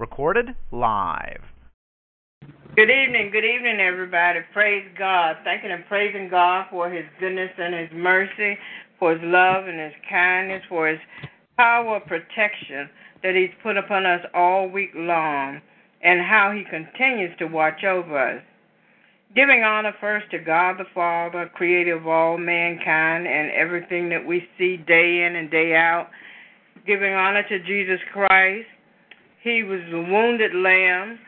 Recorded live. Good evening, good evening, everybody. Praise God. Thanking and praising God for His goodness and His mercy, for His love and His kindness, for His power of protection that He's put upon us all week long, and how He continues to watch over us. Giving honor first to God the Father, creator of all mankind and everything that we see day in and day out. Giving honor to Jesus Christ. He was the wounded lamb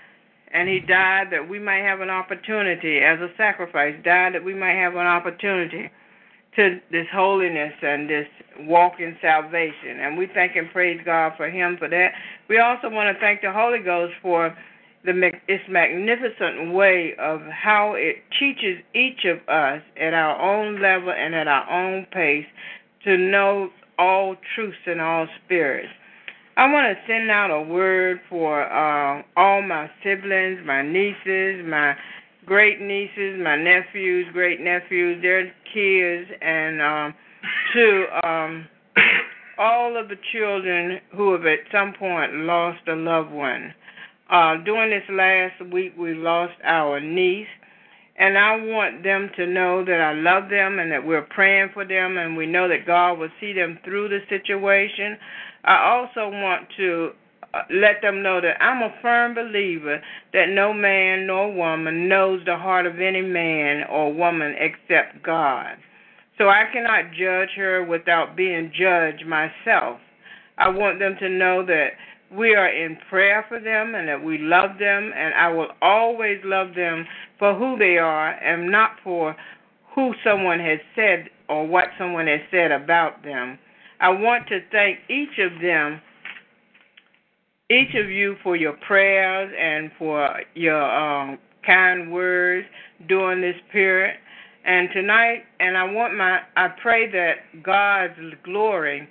and he died that we might have an opportunity as a sacrifice, died that we might have an opportunity to this holiness and this walk in salvation. And we thank and praise God for him for that. We also want to thank the Holy Ghost for the its magnificent way of how it teaches each of us at our own level and at our own pace to know all truths and all spirits. I want to send out a word for uh, all my siblings, my nieces, my great nieces, my nephews, great nephews, their kids, and um, to um, all of the children who have at some point lost a loved one. Uh, during this last week, we lost our niece, and I want them to know that I love them and that we're praying for them, and we know that God will see them through the situation. I also want to uh, let them know that I'm a firm believer that no man nor woman knows the heart of any man or woman except God. So I cannot judge her without being judged myself. I want them to know that we are in prayer for them and that we love them, and I will always love them for who they are and not for who someone has said or what someone has said about them. I want to thank each of them, each of you, for your prayers and for your um, kind words during this period. And tonight, and I want my, I pray that God's glory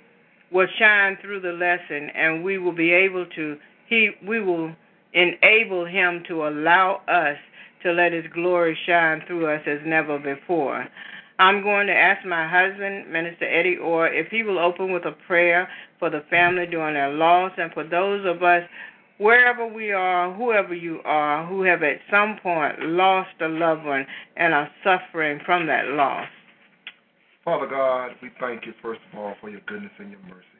will shine through the lesson, and we will be able to, he, we will enable Him to allow us to let His glory shine through us as never before. I'm going to ask my husband, Minister Eddie Orr, if he will open with a prayer for the family during their loss and for those of us, wherever we are, whoever you are, who have at some point lost a loved one and are suffering from that loss. Father God, we thank you, first of all, for your goodness and your mercy.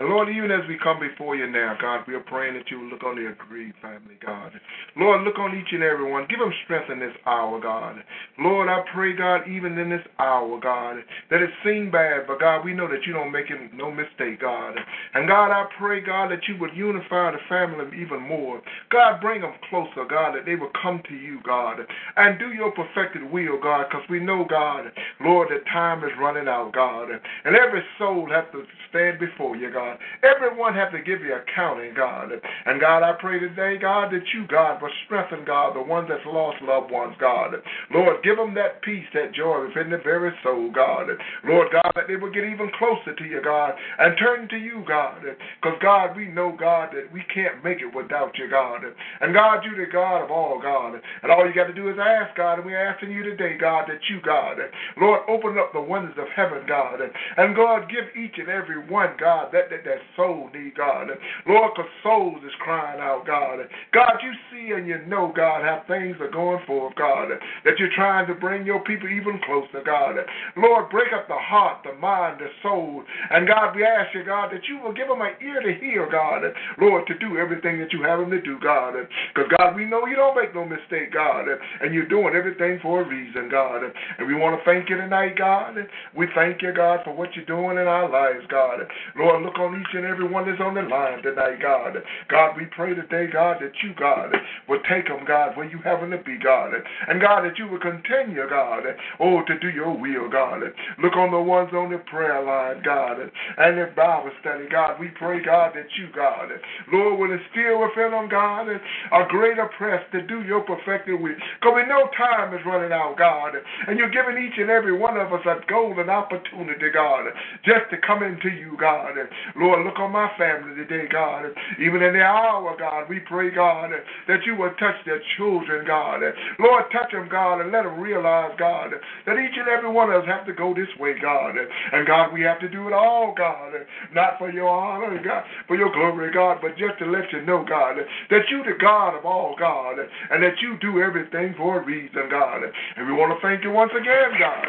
And Lord, even as we come before you now, God, we are praying that you look on the aggrieved family, God. Lord, look on each and every one. Give them strength in this hour, God. Lord, I pray, God, even in this hour, God, that it seemed bad, but God, we know that you don't make it no mistake, God. And God, I pray, God, that you would unify the family even more. God, bring them closer, God, that they will come to you, God, and do your perfected will, God, because we know, God, Lord, that time is running out, God. And every soul has to stand before you, God. Everyone have to give you accounting, God. And God, I pray today, God, that you, God, will strengthen, God, the ones that's lost loved ones, God. Lord, give them that peace, that joy within their very soul, God. Lord God, that they will get even closer to you, God, and turn to you, God. Because, God, we know, God, that we can't make it without you, God. And, God, you the God of all, God. And all you got to do is ask, God, and we're asking you today, God, that you, God, Lord, open up the windows of heaven, God. And, God, give each and every one, God, that, that that soul need, God. Lord, because souls is crying out, God. God, you see and you know, God, how things are going forth, God, that you're trying to bring your people even closer, God. Lord, break up the heart, the mind, the soul. And God, we ask you, God, that you will give them an ear to hear, God, Lord, to do everything that you have them to do, God. Because, God, we know you don't make no mistake, God, and you're doing everything for a reason, God. And we want to thank you tonight, God. We thank you, God, for what you're doing in our lives, God. Lord, look on on each and every one that's on the line tonight, God. God, we pray today, God, that you, God, will take them, God, where you have them to be, God. And God, that you will continue, God, oh, to do your will, God. Look on the ones on the prayer line, God, and the Bible study, God. We pray, God, that you, God, Lord, will instill within them, God, a greater press to do your perfected will. Because we know time is running out, God, and you're giving each and every one of us a golden opportunity, God, just to come into you, God. Lord, look on my family today, God. Even in the hour, God, we pray, God, that you will touch their children, God. Lord, touch them, God, and let them realize, God, that each and every one of us have to go this way, God. And God, we have to do it all, God, not for your honor, God, for your glory, God, but just to let you know, God, that you the God of all, God, and that you do everything for a reason, God. And we want to thank you once again, God,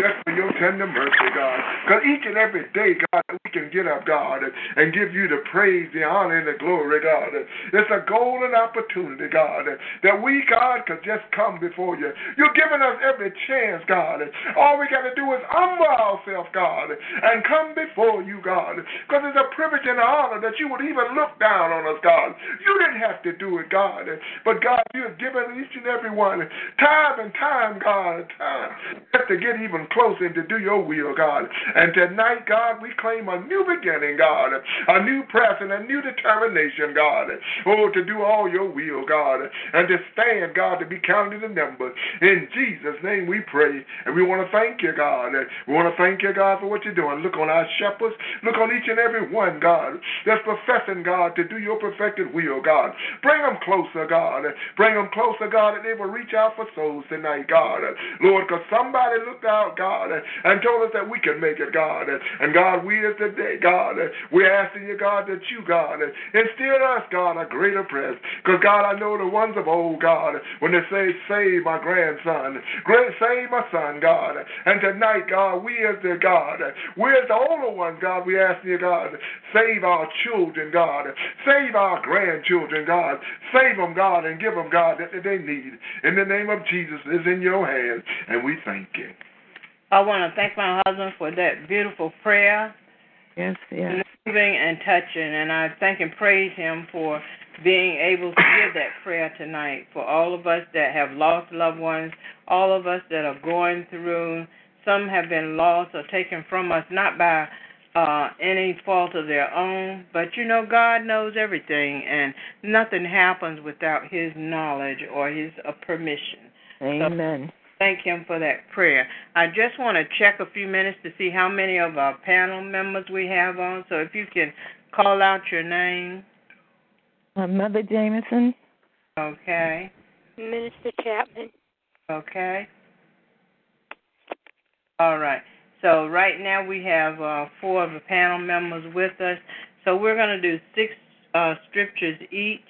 just for your tender mercy, God. Because each and every day, God, we can get up, God, and give you the praise, the honor, and the glory, God. It's a golden opportunity, God, that we, God, could just come before you. You're giving us every chance, God. All we got to do is humble ourselves, God, and come before you, God. Because it's a privilege and an honor that you would even look down on us, God. You didn't have to do it, God. But, God, you have given each and every one time and time, God, time just to get even closer and to do your will, God. And tonight, God, we claim a new beginning, God, a new press and a new determination, God. Oh, to do all your will, God, and to stand, God, to be counted in number. In Jesus' name we pray. And we want to thank you, God. We want to thank you, God, for what you're doing. Look on our shepherds. Look on each and every one, God, that's professing, God, to do your perfected will, God. Bring them closer, God. Bring them closer, God, that they will reach out for souls tonight, God. Lord, because somebody looked out, God, and told us that we can make God. And God, we is today, God, we're asking you, God, that you, God, instill us, God, a greater press. Because, God, I know the ones of old, God, when they say, save my grandson, save my son, God. And tonight, God, we as the God, we as the older ones, God, we ask you, God, save our children, God. Save our grandchildren, God. Save them, God, and give them, God, that they need. In the name of Jesus, is in your hands, and we thank you. I want to thank my husband for that beautiful prayer. Yes, yes. Moving and touching, and I thank and praise him for being able to give that prayer tonight for all of us that have lost loved ones, all of us that are going through. Some have been lost or taken from us, not by uh, any fault of their own, but you know, God knows everything, and nothing happens without His knowledge or His uh, permission. Amen. So, thank Him for that prayer. I just want to check a few minutes to see how many of our panel members we have on. So if you can call out your name. Uh, Mother Jameson. Okay. Minister Chapman. Okay. All right. So right now we have uh, four of the panel members with us. So we're going to do six uh, scriptures each,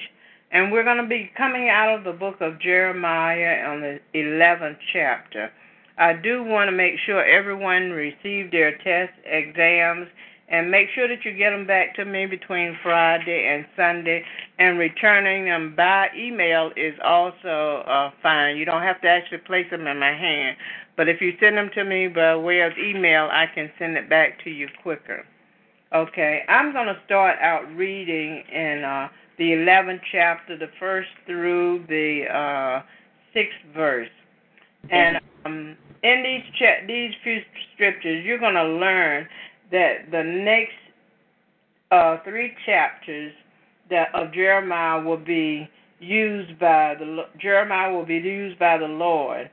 and we're going to be coming out of the book of Jeremiah on the 11th chapter. I do want to make sure everyone received their test exams and make sure that you get them back to me between Friday and Sunday. And returning them by email is also uh, fine. You don't have to actually place them in my hand. But if you send them to me by way of email, I can send it back to you quicker. Okay, I'm going to start out reading in uh, the 11th chapter, the first through the uh, sixth verse. And um, in these cha- these few scriptures, you're going to learn that the next uh, three chapters that of Jeremiah will be used by the Jeremiah will be used by the Lord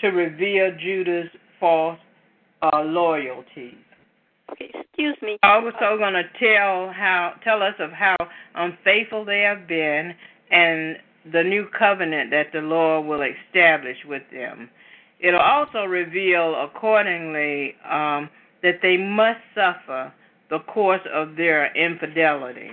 to reveal Judah's false uh, loyalties. Okay, excuse me. Also, going to tell how tell us of how unfaithful they have been and the new covenant that the Lord will establish with them. It'll also reveal accordingly um, that they must suffer the course of their infidelity.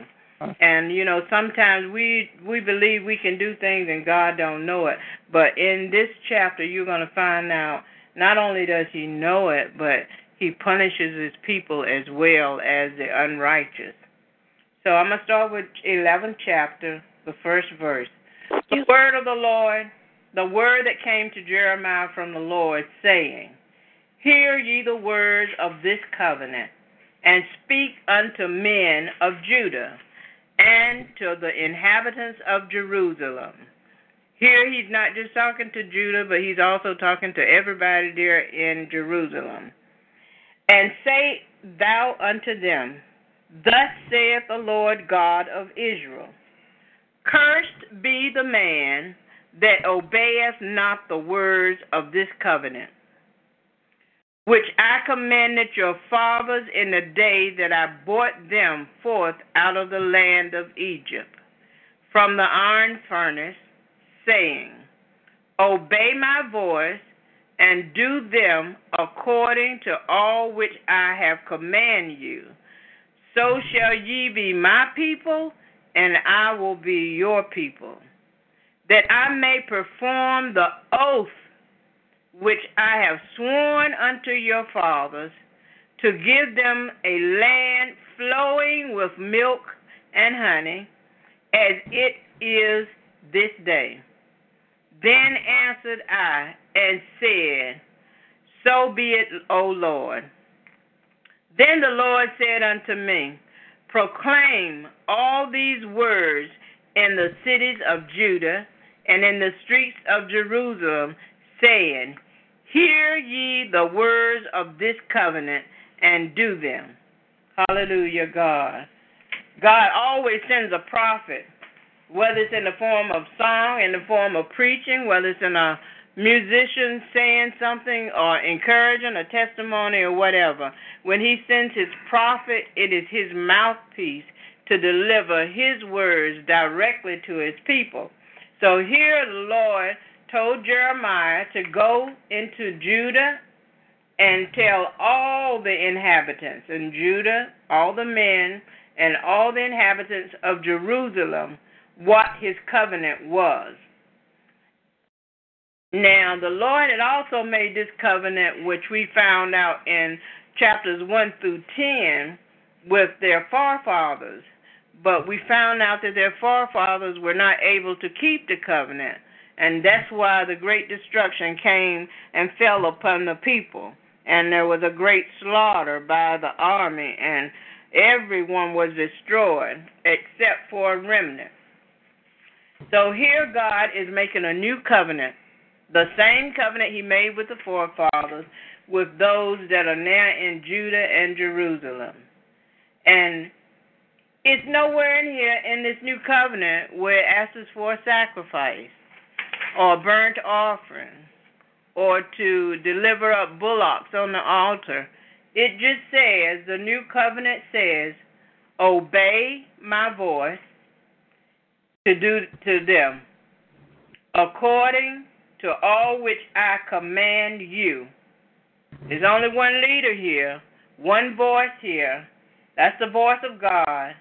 And you know, sometimes we we believe we can do things and God don't know it. But in this chapter, you're going to find out not only does He know it, but He punishes His people as well as the unrighteous. So I'm gonna start with 11th chapter, the first verse. The word of the Lord, the word that came to Jeremiah from the Lord, saying, Hear ye the words of this covenant and speak unto men of Judah and to the inhabitants of Jerusalem. Here he's not just talking to Judah, but he's also talking to everybody there in Jerusalem. And say thou unto them, Thus saith the Lord God of Israel Cursed be the man that obeyeth not the words of this covenant, which I commanded your fathers in the day that I brought them forth out of the land of Egypt, from the iron furnace, saying, Obey my voice and do them according to all which I have commanded you. So shall ye be my people, and I will be your people, that I may perform the oath which I have sworn unto your fathers, to give them a land flowing with milk and honey, as it is this day. Then answered I and said, So be it, O Lord. Then the Lord said unto me, Proclaim all these words in the cities of Judah and in the streets of Jerusalem, saying, Hear ye the words of this covenant and do them. Hallelujah, God. God always sends a prophet, whether it's in the form of song, in the form of preaching, whether it's in a musician saying something or encouraging a testimony or whatever. When he sends his prophet, it is his mouthpiece to deliver his words directly to his people. So here the Lord told Jeremiah to go into Judah and tell all the inhabitants in Judah, all the men, and all the inhabitants of Jerusalem what his covenant was. Now, the Lord had also made this covenant, which we found out in chapters 1 through 10, with their forefathers. But we found out that their forefathers were not able to keep the covenant. And that's why the great destruction came and fell upon the people. And there was a great slaughter by the army, and everyone was destroyed except for a remnant. So here God is making a new covenant, the same covenant he made with the forefathers, with those that are now in Judah and Jerusalem. And it's nowhere in here in this new covenant where it asks for a sacrifice or a burnt offering or to deliver up bullocks on the altar. It just says, the new covenant says, obey my voice to do to them according to all which I command you. There's only one leader here, one voice here. That's the voice of God.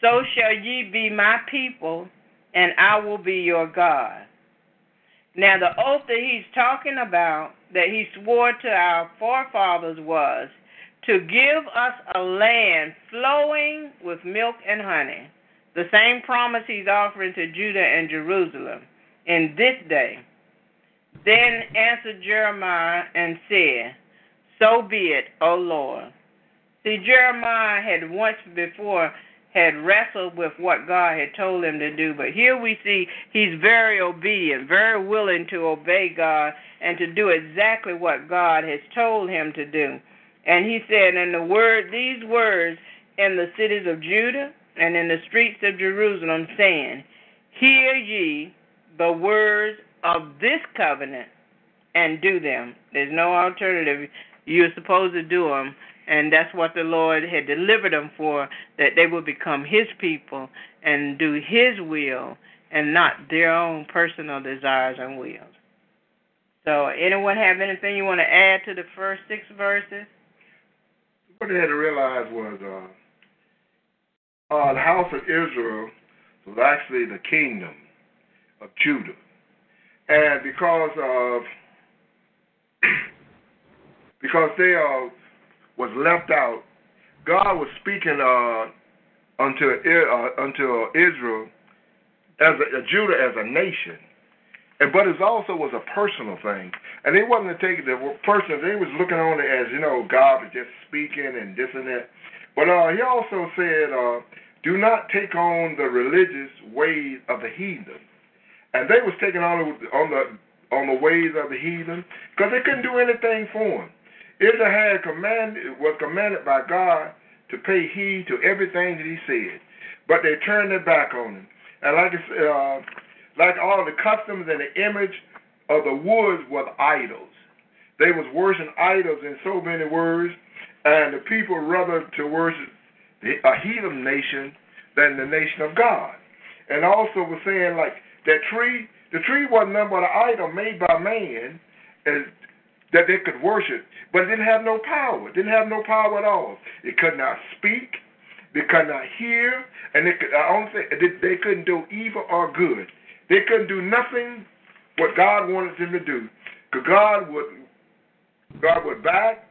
So shall ye be my people, and I will be your God. Now, the oath that he's talking about, that he swore to our forefathers, was to give us a land flowing with milk and honey. The same promise he's offering to Judah and Jerusalem in this day. Then answered Jeremiah and said, So be it, O Lord. See, Jeremiah had once before had wrestled with what God had told him to do. But here we see he's very obedient, very willing to obey God and to do exactly what God has told him to do. And he said, in the word these words in the cities of Judah and in the streets of Jerusalem, saying, Hear ye the words of this covenant and do them. There's no alternative. You're supposed to do them and that's what the Lord had delivered them for, that they would become His people and do His will and not their own personal desires and wills. So, anyone have anything you want to add to the first six verses? What they had to realize was uh, uh, the house of Israel was actually the kingdom of Judah. And because of because they are was left out, God was speaking uh, unto uh, unto Israel as a, Judah as a nation, and but it also was a personal thing. And they wasn't taking the person; they was looking on it as you know God was just speaking and this and that. But uh, he also said, uh, "Do not take on the religious ways of the heathen." And they was taking on on the on the ways of the heathen because they couldn't do anything for them. Israel had commanded was commanded by God to pay heed to everything that He said, but they turned their back on Him. And like uh, like all the customs and the image of the woods was idols. They was worshiping idols in so many words, and the people rather to worship a heathen nation than the nation of God. And also was saying like that tree, the tree wasn't nothing but an idol made by man, and that they could worship, but it didn't have no power. It didn't have no power at all. It could not speak. They could not hear, and they could. I don't think they couldn't do evil or good. They couldn't do nothing what God wanted them to do, because God would God would back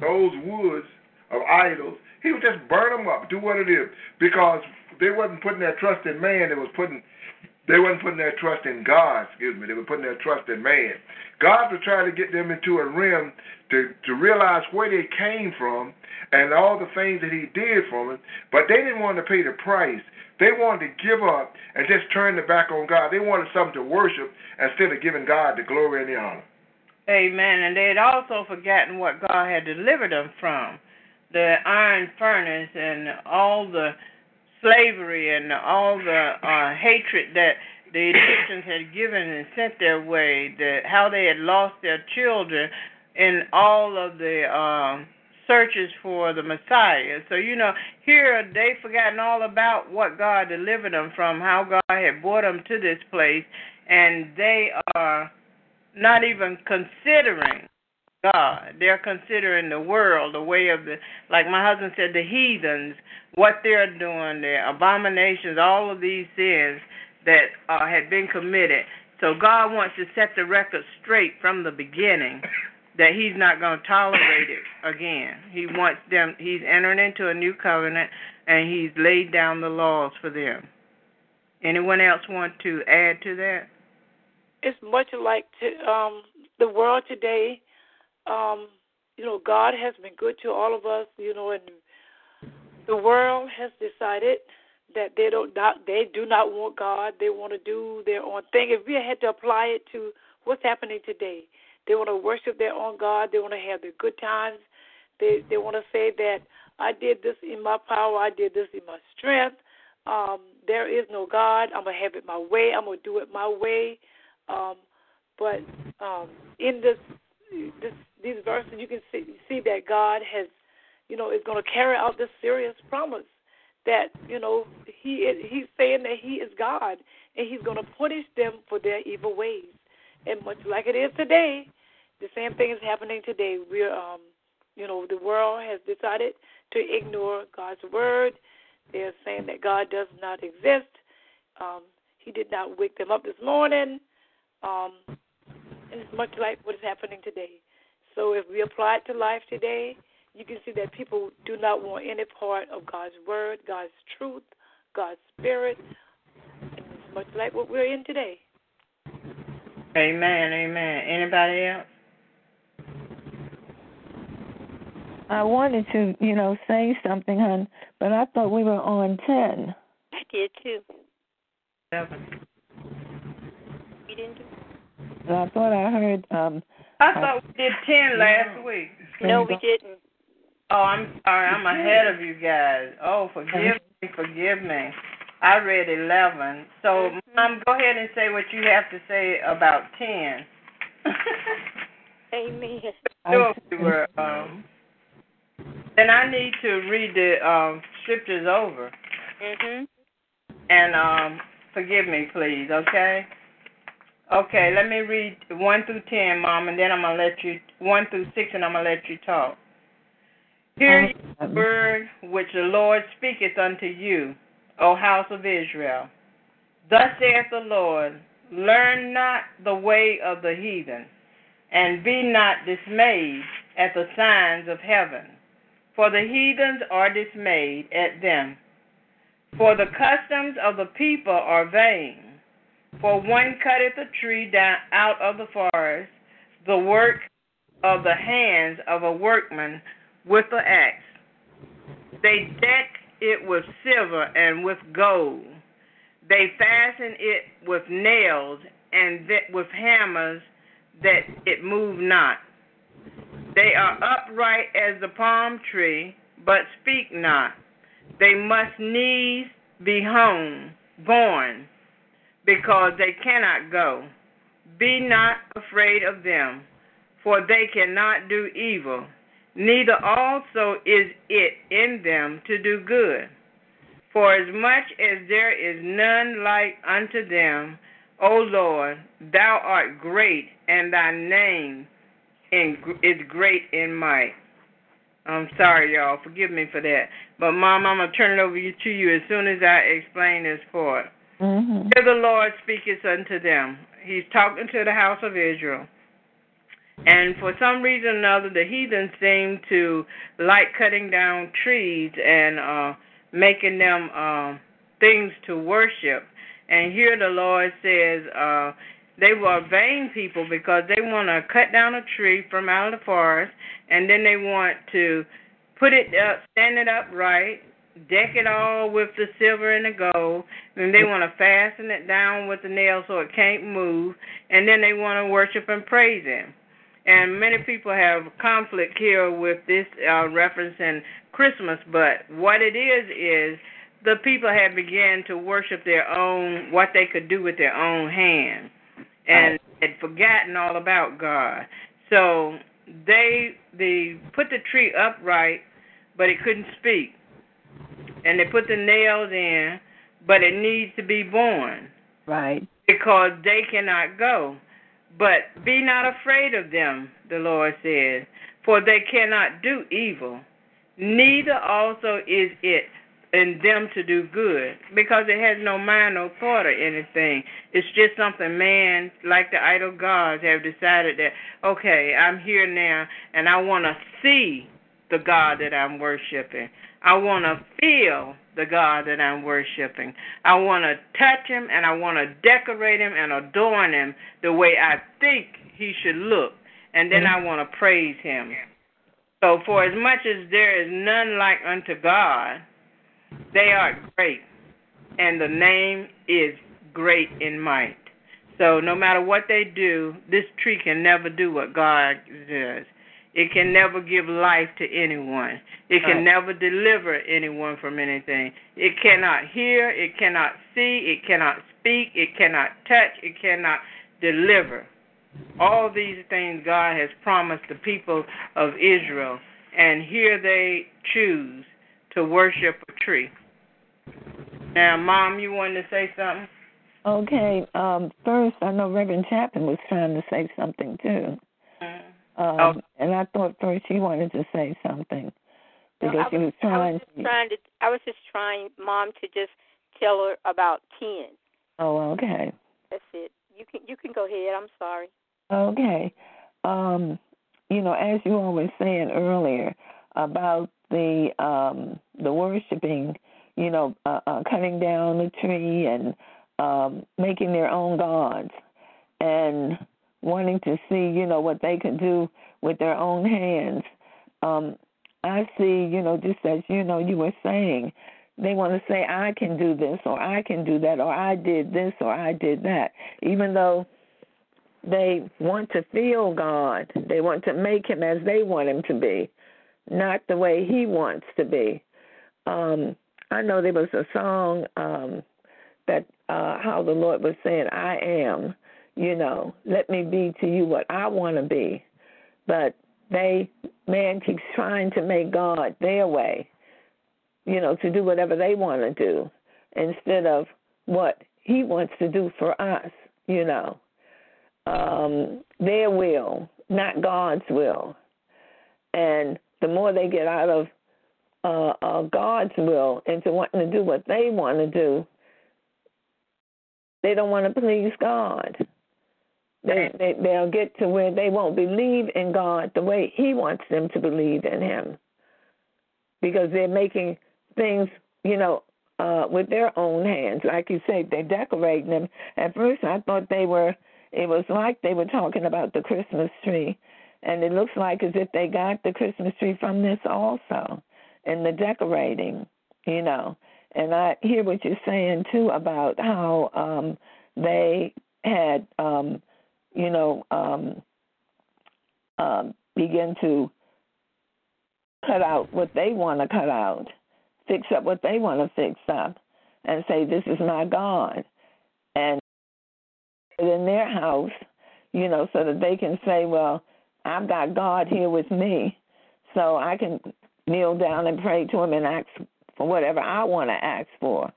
those woods of idols. He would just burn them up, do what it is, because they wasn't putting their trust in man. They was putting they weren't putting their trust in God, excuse me. They were putting their trust in man. God was trying to get them into a realm to, to realize where they came from and all the things that he did for them, but they didn't want to pay the price. They wanted to give up and just turn their back on God. They wanted something to worship instead of giving God the glory and the honor. Amen. And they had also forgotten what God had delivered them from the iron furnace and all the slavery and all the uh, hatred that the Egyptians had given and sent their way, that how they had lost their children in all of the um, searches for the Messiah. So, you know, here they've forgotten all about what God delivered them from, how God had brought them to this place, and they are not even considering God. They're considering the world, the way of the, like my husband said, the heathens, what they're doing, the abominations, all of these sins that uh, had been committed. So God wants to set the record straight from the beginning that He's not going to tolerate it again. He wants them. He's entering into a new covenant, and He's laid down the laws for them. Anyone else want to add to that? It's much like to, um, the world today. Um, you know, God has been good to all of us. You know, and the world has decided that they don't not they do not want God. They want to do their own thing. If we had to apply it to what's happening today, they want to worship their own God. They want to have their good times. They they want to say that I did this in my power. I did this in my strength. Um, there is no God. I'm gonna have it my way. I'm gonna do it my way. Um, but um, in this, this these verses, you can see see that God has, you know, is going to carry out this serious promise that you know he is, he's saying that he is God and he's going to punish them for their evil ways. And much like it is today, the same thing is happening today. We're um, you know, the world has decided to ignore God's word. They're saying that God does not exist. Um, he did not wake them up this morning. Um, and it's much like what is happening today. So if we apply it to life today, you can see that people do not want any part of God's word, God's truth, God's spirit. And it's much like what we're in today. Amen, amen. Anybody else? I wanted to, you know, say something, hon, but I thought we were on ten. I did too. Seven. We didn't do But I thought I heard. um I thought we did ten last week. No, we didn't. Oh, I'm sorry. I'm ahead of you guys. Oh, forgive me, forgive me. I read eleven. So, Mom, go ahead and say what you have to say about ten. Amen. sure we were. Um, and I need to read the um, scriptures over. Mhm. And um, forgive me, please. Okay. Okay. Let me read one through ten, Mom, and then I'm gonna let you one through six, and I'm gonna let you talk. Hear ye the word which the Lord speaketh unto you, O house of Israel. Thus saith the Lord, Learn not the way of the heathen, and be not dismayed at the signs of heaven. For the heathens are dismayed at them. For the customs of the people are vain. For one cutteth a tree down out of the forest, the work of the hands of a workman with the axe. They deck it with silver and with gold. They fasten it with nails and with hammers that it move not. They are upright as the palm tree, but speak not. They must needs be home, borne, because they cannot go. Be not afraid of them, for they cannot do evil, neither also is it in them to do good. For as much as there is none like unto them, O Lord, thou art great, and thy name is great in might. I'm sorry, y'all. Forgive me for that. But, Mom, I'm going to turn it over to you as soon as I explain this part. Mm-hmm. Here the Lord speaketh unto them. He's talking to the house of Israel. And for some reason or another, the heathens seem to like cutting down trees and uh, making them uh, things to worship. And here the Lord says uh, they were vain people because they want to cut down a tree from out of the forest, and then they want to put it up, stand it up right, deck it all with the silver and the gold, and they want to fasten it down with the nail so it can't move, and then they want to worship and praise Him. And many people have conflict here with this uh, reference in Christmas, but what it is is the people had began to worship their own what they could do with their own hands, and had forgotten all about God. So they they put the tree upright, but it couldn't speak, and they put the nails in, but it needs to be borne. Right. Because they cannot go. But be not afraid of them, the Lord says, for they cannot do evil, neither also is it in them to do good, because it has no mind, no thought, or anything. It's just something man, like the idol gods, have decided that, okay, I'm here now, and I want to see the God that I'm worshiping. I want to feel the God that I'm worshiping. I want to touch him and I want to decorate him and adorn him the way I think he should look. And then I want to praise him. So, for as much as there is none like unto God, they are great. And the name is great in might. So, no matter what they do, this tree can never do what God does. It can never give life to anyone. It can Right. never deliver anyone from anything. It cannot hear, it cannot see, it cannot speak, it cannot touch, it cannot deliver. All these things God has promised the people of Israel, and here they choose to worship a tree. Now, Mom, you wanted to say something? Okay. Um, first, I know Reverend Chapman was trying to say something too. Um, And I thought first he wanted to say something No, because I he was was, I trying was just to. trying to. I was just trying, Mom, to just tell her about ten. Oh, okay. That's it. You can you can go ahead. I'm sorry. Okay. Um, you know, as you all were saying earlier about the um the worshiping, you know, uh, uh cutting down the tree and um making their own gods and wanting to see, you know, what they can do with their own hands. Um I see, you know, just as you know you were saying, they want to say I can do this or I can do that or I did this or I did that, even though they want to feel God. They want to make him as they want him to be, not the way he wants to be. Um, I know there was a song um, that uh, how the Lord was saying, "I am," you know, let me be to you what I want to be. But they, man, keeps trying to make God their way, you know, to do whatever they want to do instead of what He wants to do for us, you know um, their will, not God's will. And the more they get out of uh, uh, God's will into wanting to do what they want to do, they don't want to please God. They, they they'll get to where they won't believe in God the way He wants them to believe in Him, because they're making things, you know, uh, with their own hands. Like you say, they're decorating them. At first, I thought they were. It was like they were talking about the Christmas tree, and it looks like as if they got the Christmas tree from this also, and the decorating, you know. And I hear what you're saying too about how um they had, um, you know, um, um, begin to cut out what they want to cut out, fix up what they want to fix up, and say, This is my God. And in their house, you know, so that they can say, Well, I've got God here with me, so I can kneel down and pray to Him and ask for whatever I want to ask for,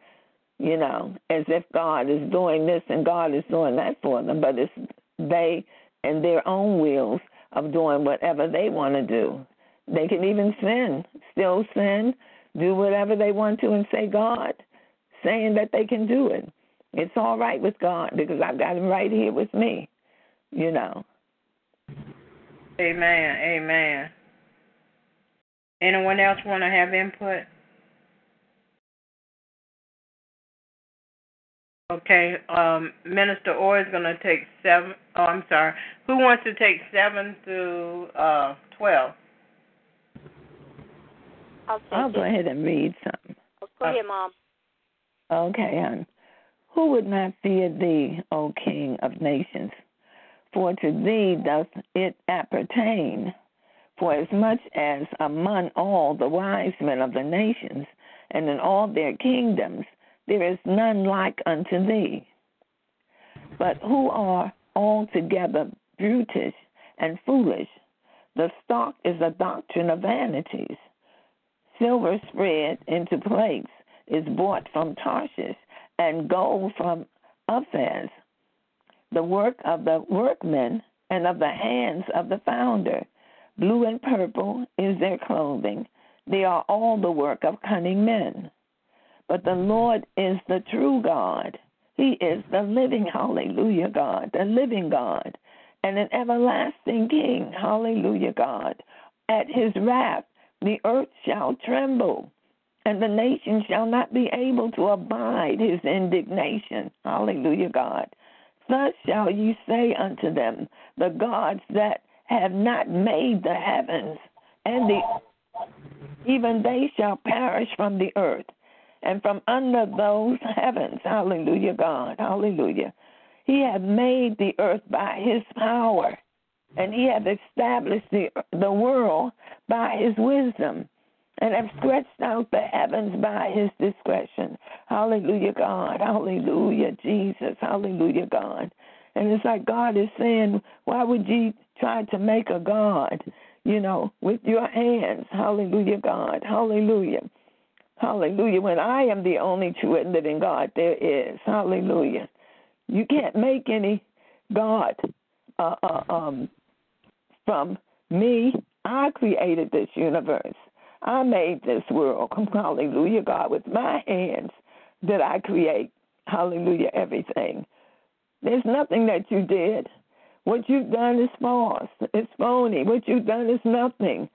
you know, as if God is doing this and God is doing that for them, but it's they and their own wills of doing whatever they want to do. They can even sin, still sin, do whatever they want to, and say God, saying that they can do it. It's all right with God because I've got Him right here with me, you know. Amen. Amen. Anyone else want to have input? Okay, um, Minister Orr is going to take seven. Oh, I'm sorry. Who wants to take seven through uh, twelve? I'll, I'll go ahead and read some. Go ahead, Mom. Okay, and who would not fear thee, O King of nations? For to thee doth it appertain. For as much as among all the wise men of the nations, and in all their kingdoms, there is none like unto thee. But who are altogether brutish and foolish? The stock is a doctrine of vanities. Silver spread into plates is bought from Tarshish, and gold from Uphaz. The work of the workmen and of the hands of the founder. Blue and purple is their clothing. They are all the work of cunning men. But the Lord is the true God. He is the living, hallelujah, God, the living God, and an everlasting King, hallelujah, God. At his wrath, the earth shall tremble, and the nation shall not be able to abide his indignation, hallelujah, God. Thus shall ye say unto them, the gods that have not made the heavens and the even they shall perish from the earth and from under those heavens. Hallelujah, God. Hallelujah. He hath made the earth by his power, and he hath established the, the world by his wisdom, and have stretched out the heavens by his discretion. Hallelujah, God. Hallelujah, Jesus. Hallelujah, God. And it's like God is saying, why would you try to make a God, you know, with your hands? Hallelujah, God. Hallelujah. Hallelujah. When I am the only true and living God there is. Hallelujah. You can't make any God uh, uh, um, from me. I created this universe. I made this world. Come hallelujah, God. With my hands did I create. Hallelujah, everything. There's nothing that you did. What you've done is false. It's phony. What you've done is nothing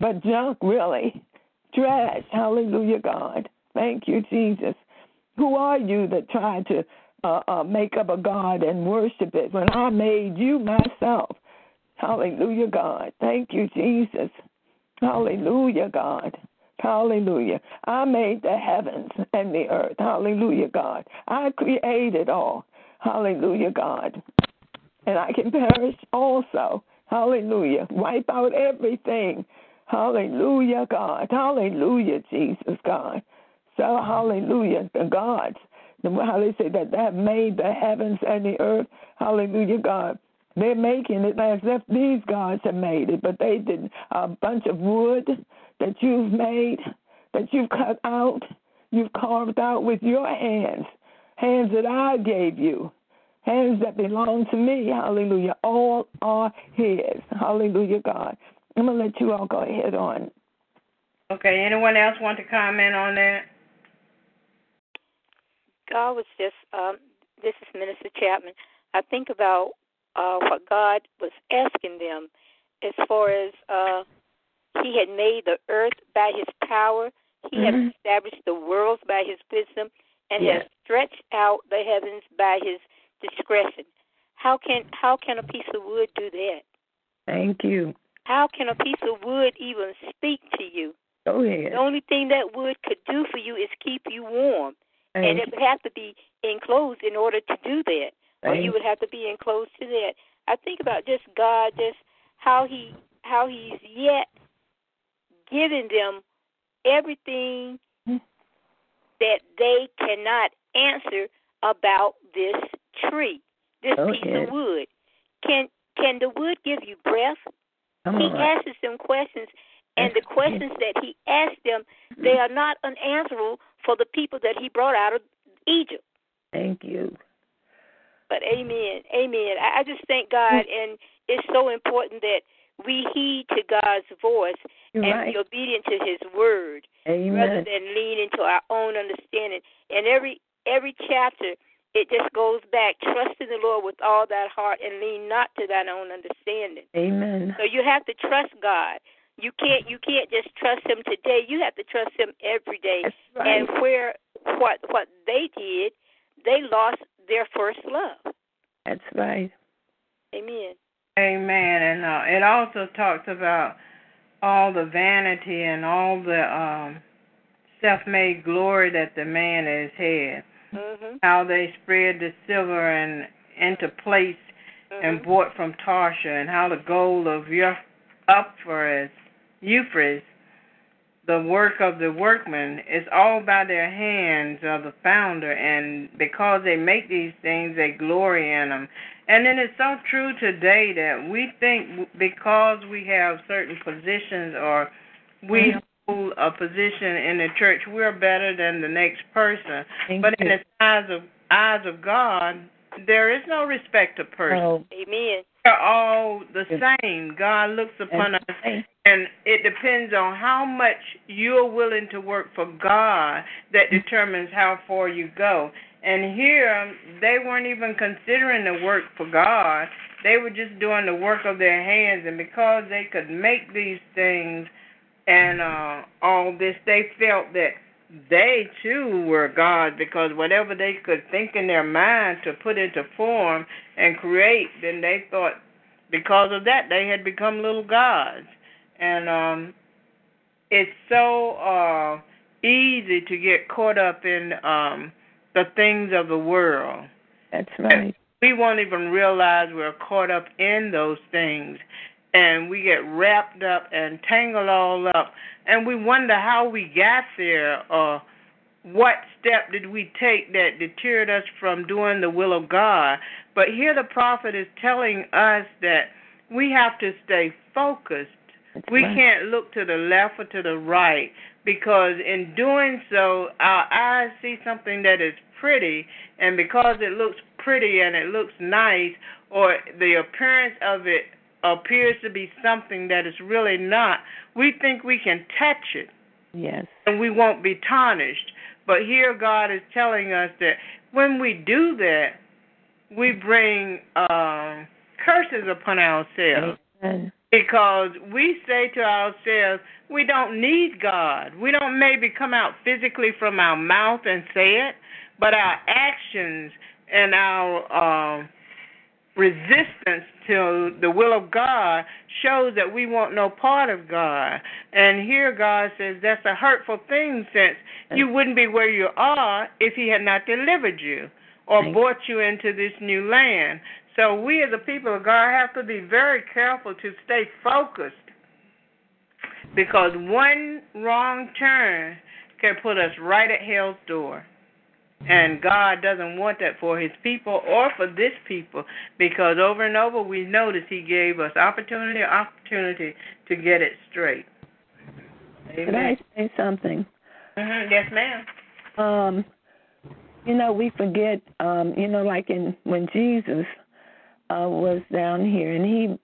but junk, really trash. Hallelujah, God. Thank you, Jesus. Who are you that tried to uh, uh, make up a God and worship it when I made you myself? Hallelujah, God. Thank you, Jesus. Hallelujah, God. Hallelujah. I made the heavens and the earth. Hallelujah, God. I created all. Hallelujah, God. And I can perish also. Hallelujah. Wipe out everything Hallelujah, God. Hallelujah, Jesus, God. So, hallelujah, the gods. How they say that have made the heavens and the earth. Hallelujah, God. They're making it as if these gods have made it, but they did a bunch of wood that you've made, that you've cut out, you've carved out with your hands, hands that I gave you, hands that belong to me. Hallelujah. All are His. Hallelujah, God. I'm gonna let you all go ahead on. Okay. Anyone else want to comment on that? God was just. Um, this is Minister Chapman. I think about uh, what God was asking them as far as uh, He had made the earth by His power. He Mhm. has established the worlds by his wisdom and Yes. has stretched out the heavens by his discretion. How can how can a piece of wood do that? Thank you. How can a piece of wood even speak to you? Go ahead. The only thing that wood could do for you is keep you warm. and it would have to be enclosed in order to do that. Or you would have to be enclosed to that. I think about just God, just how he how he's yet giving them everything that they cannot answer about this tree, this piece of wood. Can can the wood give you breath? Come he on. asks them questions, and the questions that he asked them, mm-hmm. they are not unanswerable for the people that he brought out of Egypt. Thank you. But amen, amen. I, just thank God, mm. and it's so important that we heed to God's voice You're and right. be obedient to His word, rather than lean into our own understanding. And every every chapter, it just goes back: trust in the Lord with all that heart, and lean not to thine own understanding. Amen. So you have to trust God. You can't you can't just trust Him today. You have to trust Him every day. That's right. And where what what they did, they lost their first love. That's right. Amen. Amen. And uh, it also talks about all the vanity and all the um, self-made glory that the man has had. Mhm. How they spread the silver and into place and bought from Tarshish, and how the gold of Euphrates, Euphrates, the work of the workmen, is all by their hands of the founder, and because they make these things, they glory in them. And then it's so true today that we think because we have certain positions or we hold a position in the church, we're better than the next person. Thank but in the eyes of eyes of God, there is no respect of person. Oh, Amen. We're all the same. God looks upon us, and- and it depends on how much you're willing to work for God that mm-hmm. determines how far you go. And here, they weren't even considering the work for God. They were just doing the work of their hands, and because they could make these things and uh, all this, they felt that they too were God because whatever they could think in their mind to put into form and create, then they thought because of that they had become little gods. And um it's so uh easy to get caught up in um the things of the world. That's right. We won't even realize we're caught up in those things and we get wrapped up and tangled all up and we wonder how we got there or what step did we take that deterred us from doing the will of God. But here the prophet is telling us that we have to stay focused. That's We right. can't look to the left or to the right because in doing so, our eyes see something that is pretty, and because it looks pretty and it looks nice, or the appearance of it appears to be something that is really not, we think we can touch it Yes. and we won't be tarnished. But here God is telling us that when we do that, we bring uh, curses upon ourselves Amen. because we say to ourselves, we don't need God. We don't maybe come out physically from our mouth and say it, but our actions and our uh, resistance to the will of God shows that we want no part of God. And here God says that's a hurtful thing since you wouldn't be where you are if He had not delivered you or Thank- brought you into this new land. So we as a people of God have to be very careful to stay focused because one wrong turn can put us right at hell's door. And God doesn't want that for his people or for this people because over and over we notice he gave us opportunity opportunity to get it straight. Could I say something? Mhm, Yes, ma'am. Um, you know, we forget. Um, you know, like in when Jesus uh, was down here, and he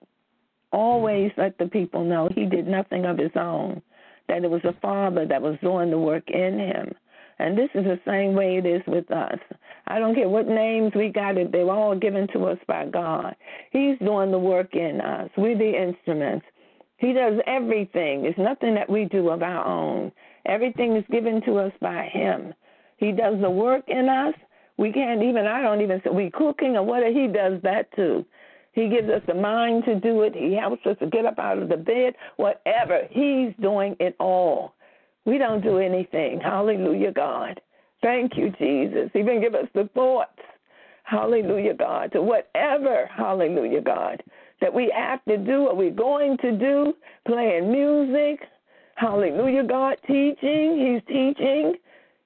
always let the people know he did nothing of his own. That it was the Father that was doing the work in him. And this is the same way it is with us. I don't care what names we got, it they were all given to us by God. He's doing the work in us. We're the instruments. He does everything. It's nothing that we do of our own. Everything is given to us by Him. He does the work in us. We can't even, I don't even say, we cooking or whatever, He does that too. He gives us the mind to do it. He helps us to get up out of the bed, whatever. He's doing it all. We don't do anything. Hallelujah, God. Thank you, Jesus. Even give us the thoughts. Hallelujah, God. To whatever, hallelujah, God, that we have to do, what we're going to do, playing music. Hallelujah, God. Teaching. He's teaching.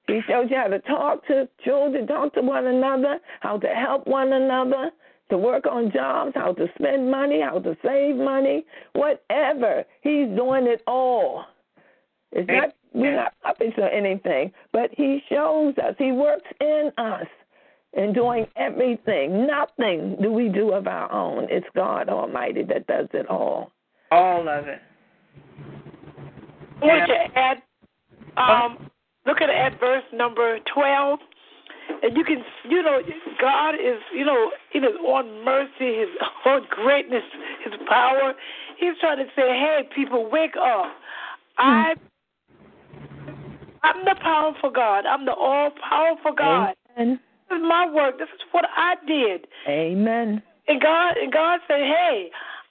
He shows you how to talk to children, talk to one another, how to help one another, to work on jobs, how to spend money, how to save money, whatever. He's doing it all. It's not we're not puppets or anything, but he shows us. He works in us in doing everything. Nothing do we do of our own. It's God Almighty that does it all. All of it. I want to add, um, look at, at verse number 12. And you can, you know, God is, you know, in His own mercy, His own greatness, His power. He's trying to say, hey, people, wake up. I, I'm the powerful God. I'm the all powerful God. Amen. This is my work. This is what I did. Amen. And God, and God said, hey,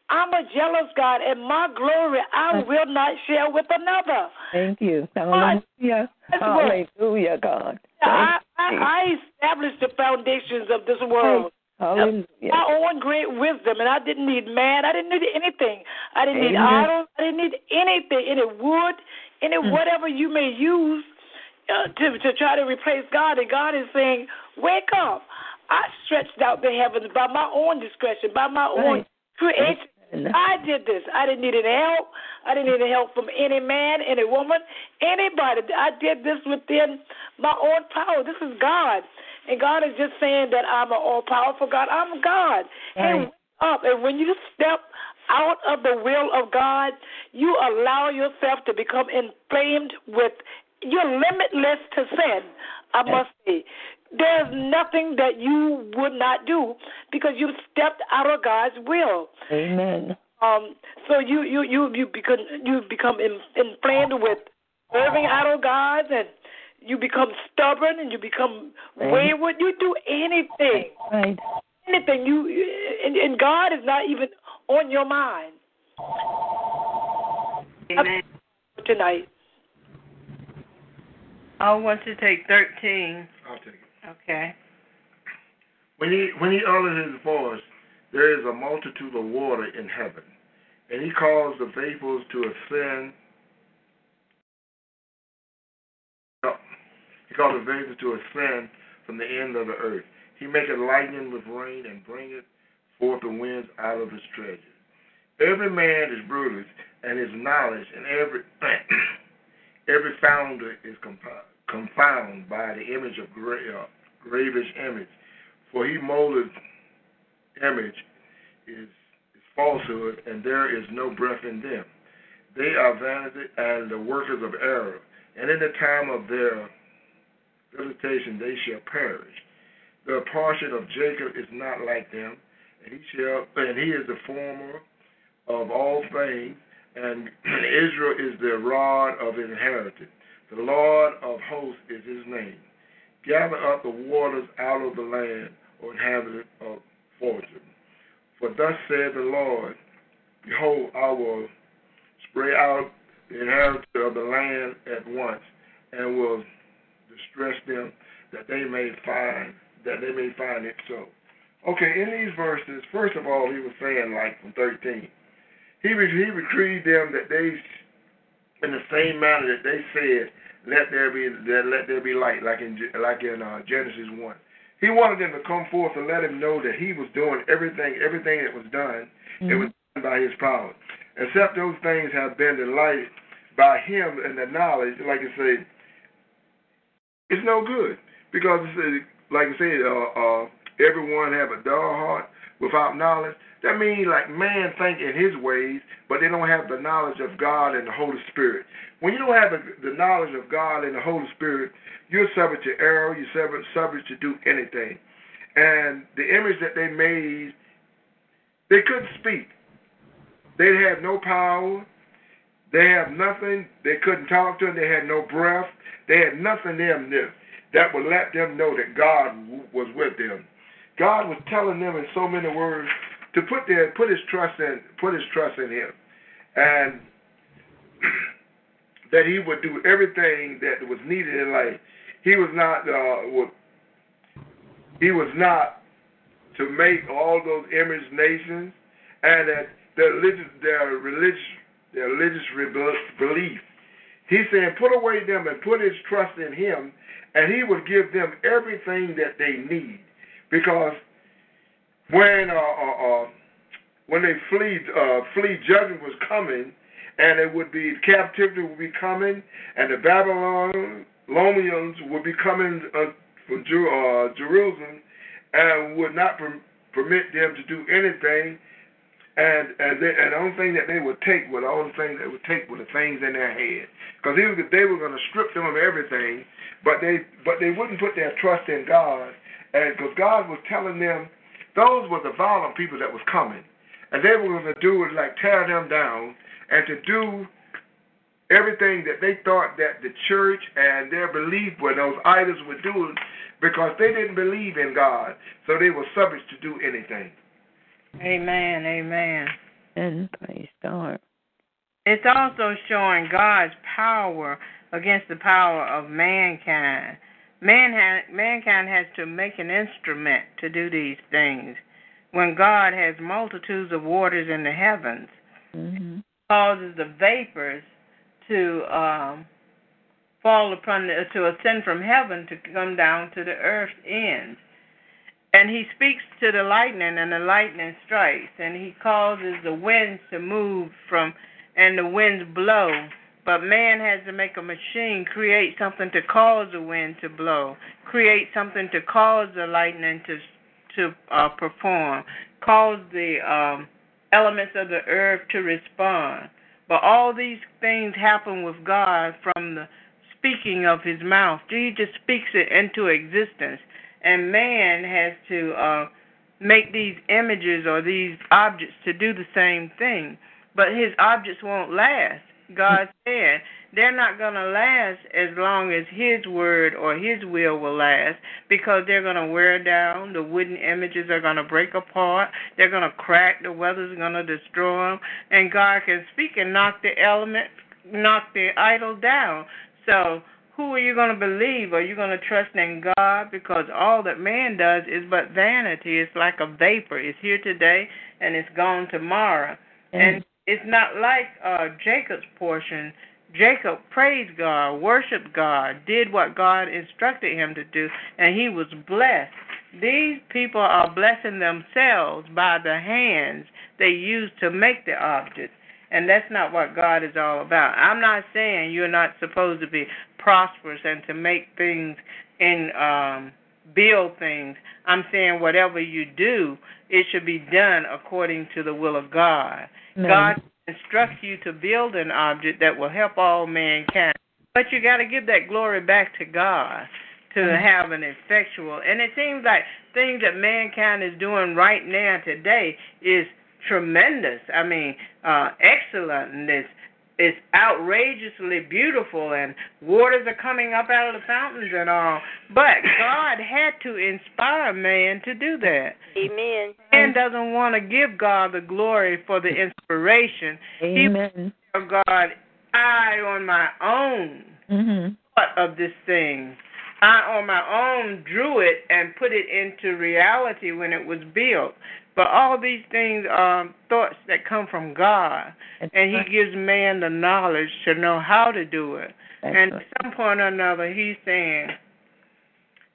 I'm a jealous God, and my glory I will not share with another. Thank you. Hallelujah. Hallelujah, God. I, I, I established the foundations of this world. Hallelujah. My own great wisdom, and I didn't need man. I didn't need anything. I didn't need idols. I didn't need anything, any wood, any whatever you may use uh, to to try to replace God. And God is saying, "Wake up! I stretched out the heavens by my own discretion, by my own creation. I did this. I didn't need any help. I didn't need any help from any man, any woman, anybody. I did this within my own power. This is God. And God is just saying that I'm an all powerful God. I'm God. And up. And when you step out of the will of God, you allow yourself to become inflamed with you're limitless to sin, I must say. There's nothing that you would not do because you've stepped out of God's will. Amen. Um, so you you you you become you become in, inflamed with serving idol gods, and you become stubborn, and you become Right. wayward. You do anything, Right. anything. You and, and God is not even on your mind Amen. tonight. I want to take 13. I'll take it. Okay. When he when he uttered his voice, there is a multitude of water in heaven, and he caused the vapors to ascend. Oh, he caused the vapors to ascend from the end of the earth. He maketh lightning with rain and bringeth forth the winds out of his treasure. Every man is bruised, and his knowledge, and every every founder is confounded by the image of gra- uh, gravish image. For he molded image is, is falsehood, and there is no breath in them. They are vanity and the workers of error, and in the time of their visitation they shall perish. The portion of Jacob is not like them, he shall and he is the former of all things, and Israel is the rod of inheritance. The Lord of hosts is his name. Gather up the waters out of the land, O inhabitant of fortune. For thus said the Lord, Behold, I will spray out the inheritance of the land at once, and will distress them that they may find that they may find it so. Okay, in these verses, first of all, he was saying like from 13, he re- he decreed them that they, in the same manner that they said, let there be that let there be light, like in like in uh, Genesis one. He wanted them to come forth and let him know that he was doing everything everything that was done. It was done by his power. Except those things have been delighted by him and the knowledge, like I say, it's no good because said, like I said, uh, uh, everyone have a dull heart without knowledge. That means like man think in his ways, but they don't have the knowledge of God and the Holy Spirit. When you don't have the, knowledge of God and the Holy Spirit, you're subject to error. You're subject, subject to do anything. And the image that they made, they couldn't speak. They had no power. They have nothing. They couldn't talk to them. They had no breath. They had nothing in them that would let them know that God was with them. God was telling them in so many words to put their put his trust in put his trust in him, and that he would do everything that was needed in life. He was not uh, he was not to make all those image nations, and that their religious their religious their religious belief. He said, put away them and put his trust in him, and he would give them everything that they need. Because when uh, uh, uh, when they flee, uh, flee judgment was coming, and it would be captivity would be coming, and the Babylonians would be coming uh, from Jer- uh, Jerusalem, and would not per- permit them to do anything. And and, they, and the only thing that they would take, well, the only they would take were the things in their head, because they were going to strip them of everything, but they but they wouldn't put their trust in God, and because God was telling them those were the violent people that was coming. And they were going to do it like tear them down and to do everything that they thought that the church and their belief were those idols would do because they didn't believe in God. So they were subject to do anything. Amen. Amen. And praise God. It's also showing God's power against the power of mankind. Man ha- mankind has to make an instrument to do these things. When God has multitudes of waters in the heavens, mm-hmm. causes the vapors to um, fall upon the, to ascend from heaven to come down to the earth's end. And he speaks to the lightning, and the lightning strikes, and he causes the winds to move from, and the winds blow but man has to make a machine, create something to cause the wind to blow, create something to cause the lightning to to uh, perform, cause the um, elements of the earth to respond. But all these things happen with God from the speaking of His mouth. He just speaks it into existence, and man has to uh, make these images or these objects to do the same thing. But His objects won't last God said, they're not going to last as long as His word or His will will last because they're going to wear down. The wooden images are going to break apart. They're going to crack. The weather's going to destroy them. And God can speak and knock the element, knock the idol down. So, who are you going to believe? Are you going to trust in God? Because all that man does is but vanity. It's like a vapor. It's here today and it's gone tomorrow. Mm. And it's not like uh, Jacob's portion. Jacob praised God, worshiped God, did what God instructed him to do, and he was blessed. These people are blessing themselves by the hands they use to make the objects. And that's not what God is all about. I'm not saying you're not supposed to be prosperous and to make things and um, build things. I'm saying whatever you do, it should be done according to the will of God. Amen. God instructs you to build an object that will help all mankind. But you got to give that glory back to God to mm-hmm. have an effectual. And it seems like things that mankind is doing right now today is tremendous. I mean, uh, excellent. It's outrageously beautiful and waters are coming up out of the fountains and all. But God had to inspire man to do that. Amen. Man doesn't want to give God the glory for the inspiration. Amen. He God, I on my own mm-hmm. thought of this thing. I on my own drew it and put it into reality when it was built. But all these things are thoughts that come from God, That's and He gives man the knowledge to know how to do it. That's and right. at some point or another, He's saying,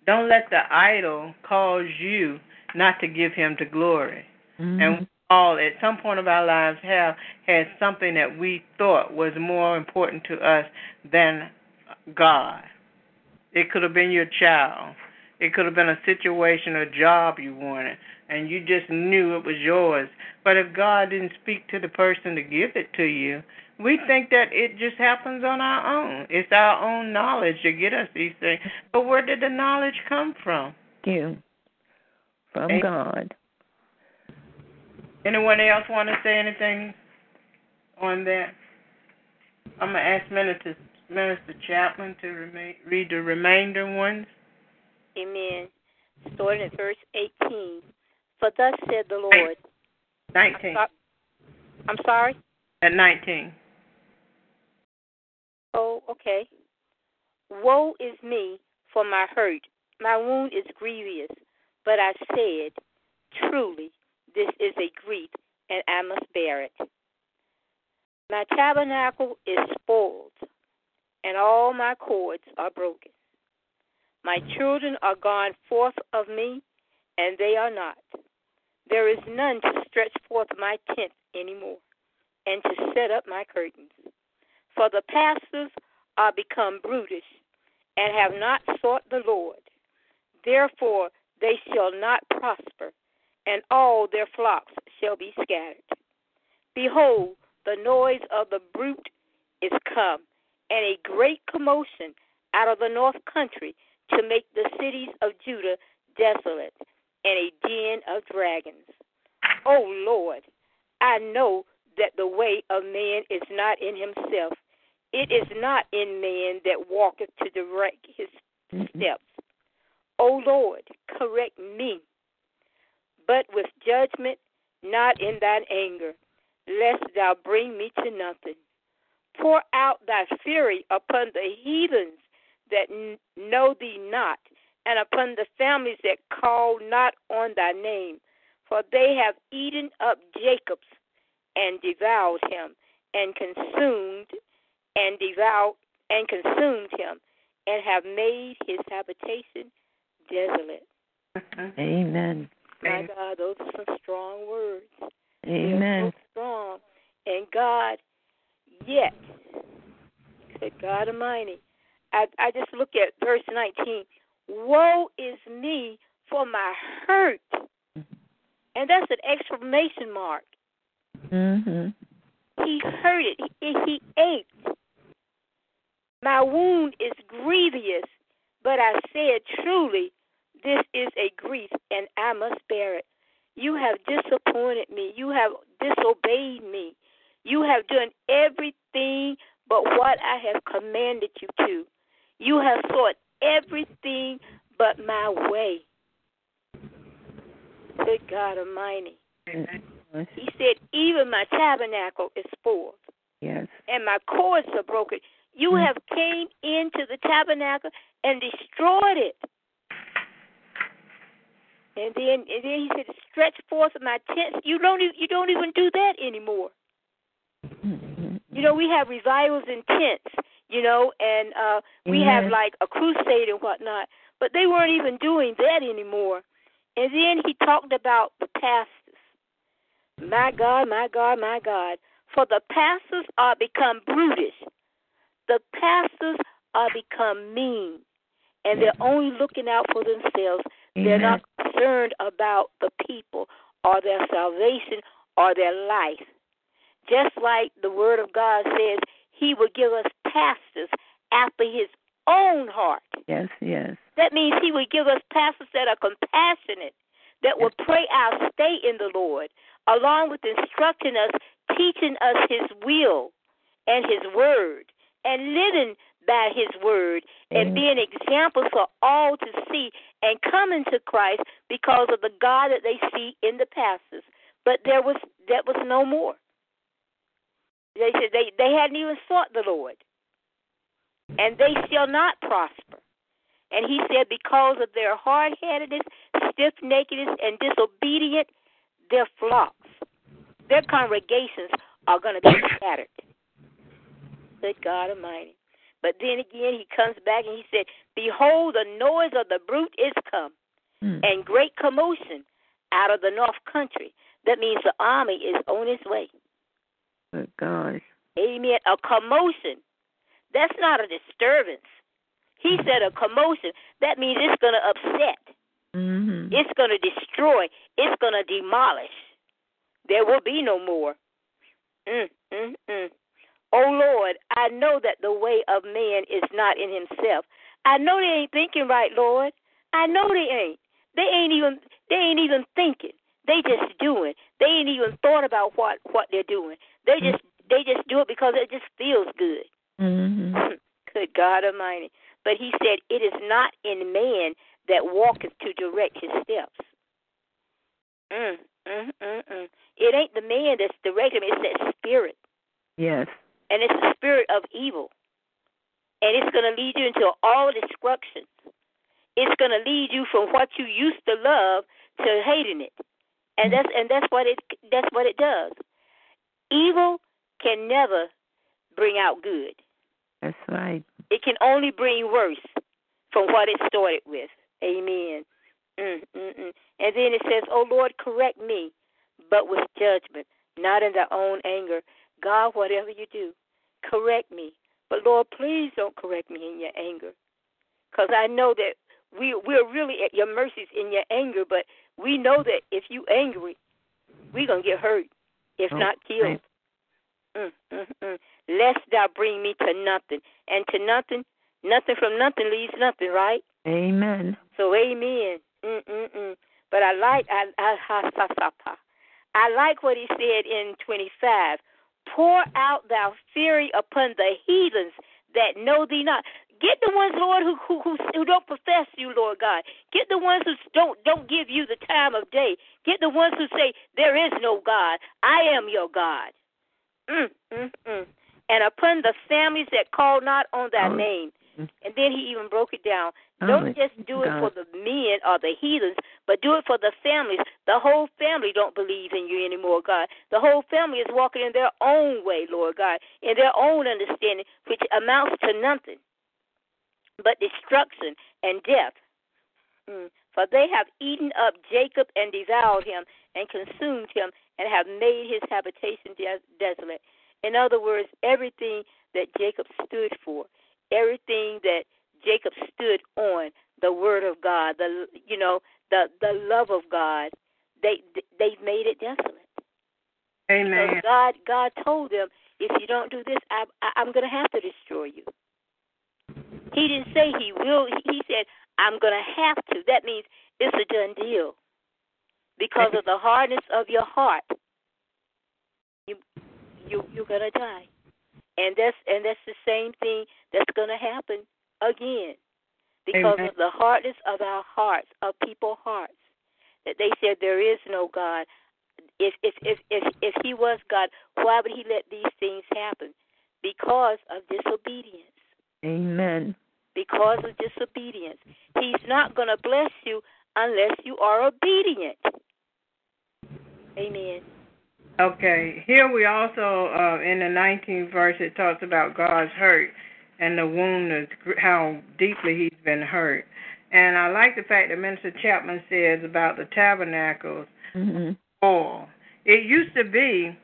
"Don't let the idol cause you not to give Him the glory." Mm-hmm. And all at some point of our lives have had something that we thought was more important to us than God. It could have been your child. It could have been a situation, a job you wanted and you just knew it was yours. But if God didn't speak to the person to give it to you, we think that it just happens on our own. It's our own knowledge to get us these things. But where did the knowledge come from? You. From Amen. God. Anyone else want to say anything on that? I'm gonna ask Minister Minister Chapman to remain, read the remainder ones. Amen. Starting at verse 18. For thus said the Lord. 19. I'm, I'm sorry? At 19. Oh, okay. Woe is me for my hurt. My wound is grievous. But I said, Truly, this is a grief, and I must bear it. My tabernacle is spoiled, and all my cords are broken. My children are gone forth of me, and they are not. There is none to stretch forth my tent anymore, and to set up my curtains. For the pastors are become brutish, and have not sought the Lord. Therefore they shall not prosper, and all their flocks shall be scattered. Behold, the noise of the brute is come, and a great commotion out of the north country to make the cities of Judah desolate, and a den of dragons. O oh Lord, I know that the way of man is not in himself. It is not in man that walketh to direct his steps. O Lord, correct me, but with judgment, not in thine anger, lest thou bring me to nothing. Pour out thy fury upon the heathens that n- know thee not, and upon the families that call not on thy name. For they have eaten up Jacob's and devoured him, and consumed and devoured and consumed him, and have made his habitation desolate. Amen. My God, those are some strong words. Amen. So strong. And God, yet, said God Almighty, I, I just look at verse 19. Woe is me for my hurt. And that's an exclamation mark. Mhm. He hurt it. He, he ached. My wound is grievous, but I said, truly, this is a grief, and I must bear it. You have disappointed me. You have disobeyed me. You have done everything but what I have commanded you to. You have sought everything but my way. Good God Almighty. He said, even my tabernacle is spoiled, Yes. and my cords are broken. You mm. have came into the tabernacle and destroyed it. And then, and then he said, "Stretch forth my tents." You don't, e- you don't even do that anymore. Mm-hmm. You know, we have revivals in tents, you know, and uh we have like a crusade and whatnot, but they weren't even doing that anymore. And then he talked about the pastors. My God, my God, my God. For the pastors are become brutish. The pastors are become mean. And they're only looking out for themselves. They're not concerned about the people or their salvation or their life. Just like the Word of God says, He will give us pastors after His own heart. Yes, yes. That means He will give us pastors that are compassionate, that will pray our stay in the Lord, along with instructing us, teaching us His will and His Word, and living by His Word, and being examples for all to see and coming to Christ because of the God that they see in the pastors. But there was that was no more. They said they, they hadn't even sought the Lord. And they shall not prosper. And he said, because of their hard headedness, stiff neckedness, and disobedient, their flocks, their congregations are going to be scattered. Good God Almighty. But then again, he comes back and he said, Behold, the noise of the brute is come, hmm. and great commotion out of the north country. That means the army is on its way. Good gosh. Amen. A commotion. That's not a disturbance. He said a commotion. That means it's going to upset. Mhm. It's going to destroy. It's going to demolish. There will be no more. Mm, mm, mm. Oh Lord, I know that the way of man is not in himself. I know they ain't thinking right, Lord. I know they ain't. They ain't even they ain't even thinking. They just doing. They ain't even thought about what what they're doing. They just they just do it because it just feels good. Mm-hmm. good God Almighty. But he said, It is not in man that walketh to direct his steps. Mm, mm, mm, mm. It ain't the man that's directing him, it's that spirit. Yes. And it's the spirit of evil. And it's going to lead you into all destruction. It's going to lead you from what you used to love to hating it. And that's and that's what it that's what it does. Evil can never bring out good. That's right. It can only bring worse from what it started with. Amen. Mm, mm, mm. And then it says, "Oh Lord, correct me, but with judgment, not in thy own anger. God, whatever you do, correct me. But Lord, please don't correct me in your anger, because I know that we we're really at your mercies in your anger. But we know that if you angry, we're gonna get hurt, if Oh, not killed. Mm, mm, mm. Lest thou bring me to nothing, and to nothing, nothing from nothing leaves nothing, right? Amen. So amen. Mm mm mm. But I like I I ha, sa, sa, pa. I like what he said in twenty five. Pour out thou fury upon the heathens that know thee not. Get the ones, Lord, who who who, who don't profess you, Lord God. Get the ones who don't don't give you the time of day. Get the ones who say there is no God. I am your God. Mm, mm, mm. And upon the families that call not on thy name. And then he even broke it down. Don't just do it for the men or the heathens, but do it for the families. The whole family don't believe in you anymore, God. The whole family is walking in their own way, Lord God, in their own understanding, which amounts to nothing but destruction and death. Mm. For they have eaten up Jacob and devoured him and consumed him and have made his habitation des- desolate. In other words, everything that Jacob stood for, everything that Jacob stood on, the word of God, the you know, the the love of God, they they've made it desolate. Amen. Because God God told them, if you don't do this, I, I I'm going to have to destroy you. He didn't say he will. He said I'm going to have to. That means it's a done deal. Because of the hardness of your heart, you you you're going to die. And that's and that's the same thing that's going to happen again. Because Amen. of the hardness of our hearts, of people's hearts, that they said there is no God. If if if if if he was God, why would he let these things happen? Because of disobedience. Amen. Because of disobedience. He's not going to bless you unless you are obedient. Amen. Okay. Here we also uh, in the 19th verse it talks about God's hurt and the wound is how deeply he's been hurt. And I like the fact that Minister Chapman says about the tabernacles Mm-hmm. oil. It used to be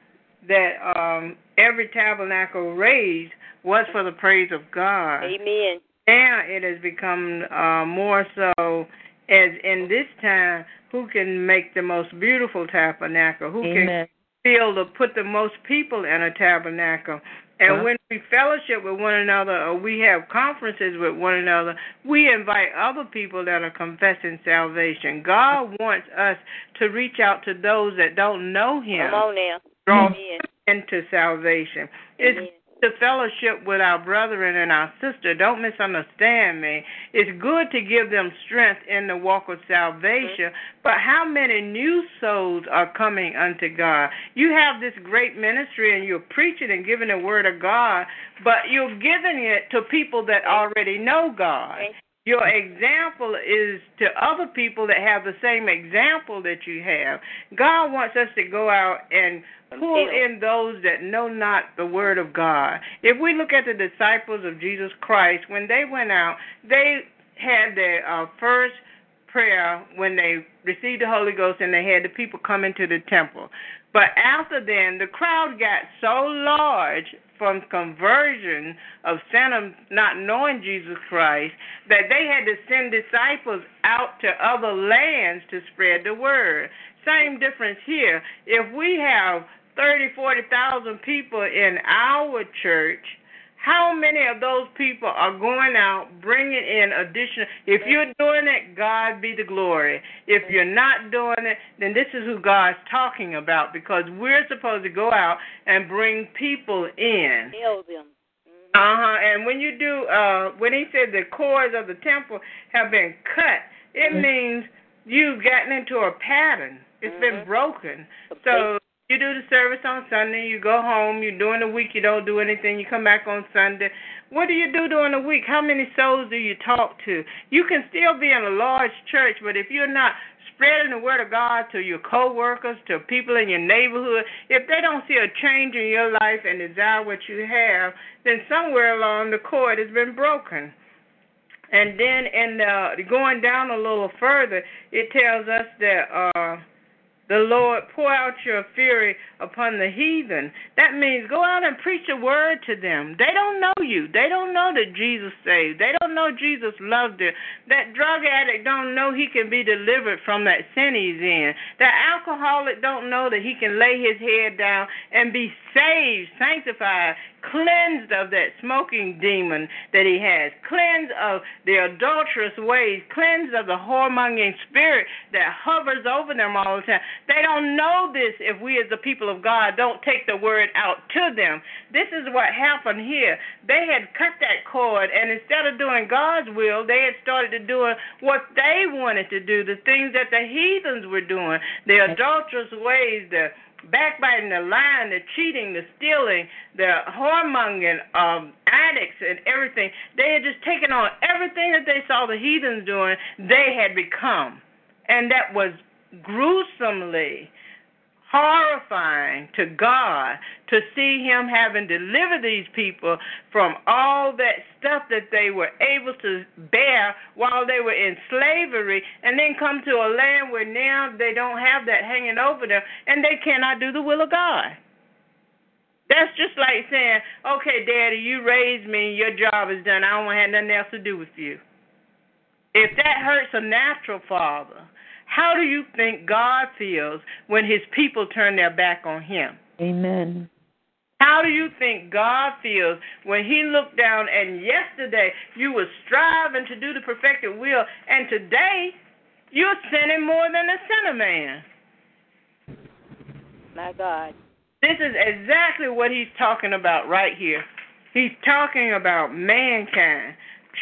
that um, every tabernacle raised was for the praise of God. Amen. Now it has become uh, more so as in this time, who can make the most beautiful tabernacle? Who can Amen. feel to put the most people in a tabernacle? And Uh-huh. when we fellowship with one another or we have conferences with one another, we invite other people that are confessing salvation. God wants us to reach out to those that don't know Him Come on now. draw Amen. Into salvation. It's Amen. to fellowship with our brethren and our sister. Don't misunderstand me. It's good to give them strength in the walk of salvation, but how many new souls are coming unto God? You have this great ministry and you're preaching and giving the word of God, but you're giving it to people that already know God. Your example is to other people that have the same example that you have. God wants us to go out and pull in those that know not the word of God. If we look at the disciples of Jesus Christ, when they went out, they had their uh, first prayer when they received the Holy Ghost and they had the people come into the temple. But after then, the crowd got so large from conversion of sinners not knowing Jesus Christ that they had to send disciples out to other lands to spread the word. Same difference here. If we have thirty, forty thousand people in our church, How many of those people are going out bringing in additional? If you're doing it, God be the glory. If you're not doing it, then this is who God's talking about because we're supposed to go out and bring people in. Them. Uh huh. And when you do, uh, when he said the cords of the temple have been cut, it mm-hmm. means you've gotten into a pattern. It's mm-hmm. been broken. So you do the service on Sunday, you go home, you're doing the week, you don't do anything, you come back on Sunday. What do you do during the week? How many souls do you talk to? You can still be in a large church, but if you're not spreading the word of God to your coworkers, to people in your neighborhood, if they don't see a change in your life and desire what you have, then somewhere along the cord has been broken. And then in the going down a little further, it tells us that uh the Lord, pour out your fury upon the heathen. That means go out and preach a word to them. They don't know you. They don't know that Jesus saved. They don't know Jesus loved them. That drug addict don't know he can be delivered from that sin he's in. That alcoholic don't know that he can lay his head down and be saved, sanctified, cleansed of that smoking demon that he has, cleansed of the adulterous ways, cleansed of the whoremongering spirit that hovers over them all the time. They don't know this if we as the people of God don't take the word out to them. This is what happened here. They had cut that cord, and instead of doing God's will, they had started to do what they wanted to do, the things that the heathens were doing, the adulterous ways, the backbiting, the lying, the cheating, the stealing, the whoremongering, um, addicts, and everything. They had just taken on everything that they saw the heathens doing, they had become. And that was gruesomely horrifying to God to see Him having delivered these people from all that stuff that they were able to bear while they were in slavery, and then come to a land where now they don't have that hanging over them and they cannot do the will of God. That's just like saying, okay, Daddy, you raised me, your job is done. I don't want to have nothing else to do with you. If that hurts a natural father, how do you think God feels when his people turn their back on him? Amen. How do you think God feels when he looked down and yesterday you were striving to do the perfected will and today you're sinning more than a sinner man? My God. This is exactly what he's talking about right here. He's talking about mankind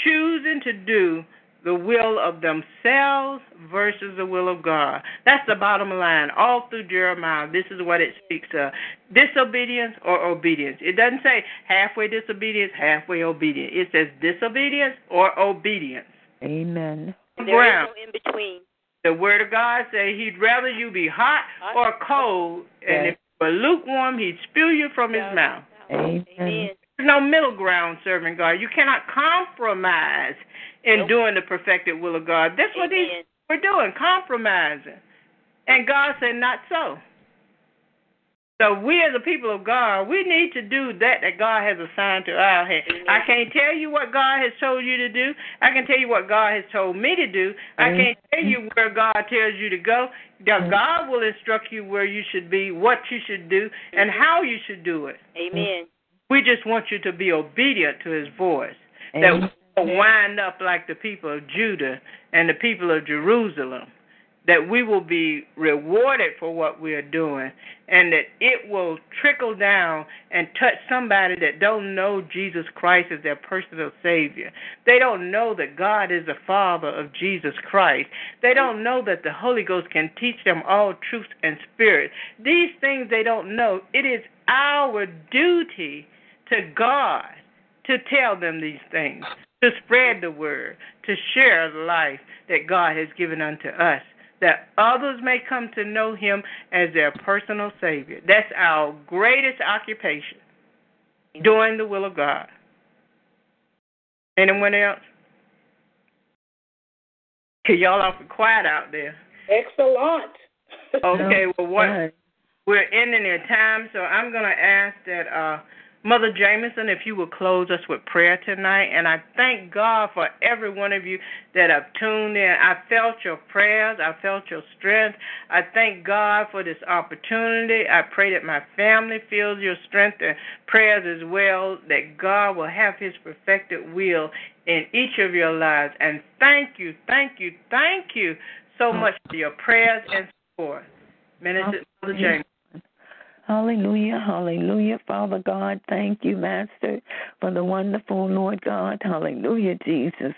choosing to do the will of themselves versus the will of God. That's the bottom line. All through Jeremiah, this is what it speaks of disobedience or obedience. It doesn't say halfway disobedience, halfway obedience. It says disobedience or obedience. Amen. There is no in between. The word of God says he'd rather you be hot, hot. or cold, and if you were lukewarm, he'd spew you from his mouth. Amen. There's no middle ground serving God. You cannot compromise in nope. doing the perfected will of God. That's what these we're doing, compromising. And God said, not so. So we as a people of God, we need to do that that God has assigned to our hand. I can't tell you what God has told you to do. I can tell you what God has told me to do. I mm-hmm. can't tell you where God tells you to go. Mm-hmm. God will instruct you where you should be, what you should do, and mm-hmm. how you should do it. Amen. We just want you to be obedient to his voice. That we will wind up like the people of Judah and the people of Jerusalem. That we will be rewarded for what we are doing, and that it will trickle down and touch somebody that don't know Jesus Christ as their personal Savior. They don't know that God is the Father of Jesus Christ. They don't know that the Holy Ghost can teach them all truth and spirit. These things they don't know. It is our duty to God to tell them these things to spread the word, to share the life that God has given unto us, that others may come to know Him as their personal Savior. That's our greatest occupation, doing the will of God. Anyone else? Y'all awful quiet out there. Excellent. okay, well, what we're ending their time, so I'm going to ask that uh, Mother Jameson, if you would close us with prayer tonight. And I thank God for every one of you that have tuned in. I felt your prayers. I felt your strength. I thank God for this opportunity. I pray that my family feels your strength and prayers as well, that God will have his perfected will in each of your lives. And thank you, thank you, thank you so oh. much for your prayers and support. Minister Mother Jameson. Hallelujah, hallelujah. Father God, thank you, Master, for the wonderful, Lord God. Hallelujah, Jesus.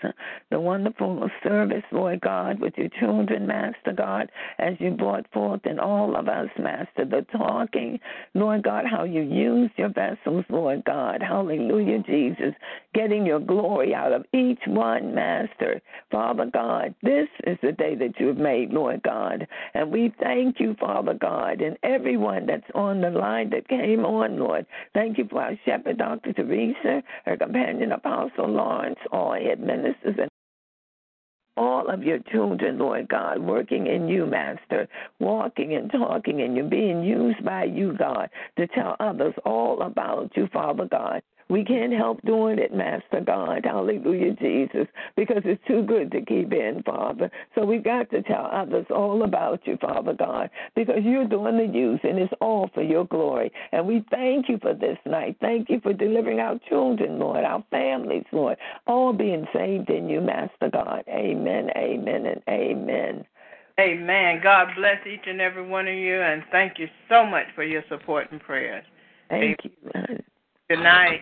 The wonderful service, Lord God, with your children, Master God, as you brought forth in all of us, Master, the talking, Lord God, how you used your vessels, Lord God. Hallelujah, Jesus. Getting your glory out of each one, Master. Father God, this is the day that you have made, Lord God. And we thank you, Father God, and everyone that's on the line that came on, Lord. Thank you for our shepherd, Dr. Teresa, her companion, Apostle Lawrence, all head ministers, and all of your children, Lord God, working in you, Master, walking and talking and you being used by you, God, to tell others all about you, Father God. We can't help doing it, Master God. Hallelujah, Jesus, because it's too good to keep in, Father. So we've got to tell others all about you, Father God, because you're doing the use and it's all for your glory. And we thank you for this night. Thank you for delivering our children, Lord, our families, Lord, all being saved in you, Master God. Amen, amen, and amen. Amen. God bless each and every one of you, and thank you so much for your support and prayers. Thank Amen. you. Good night.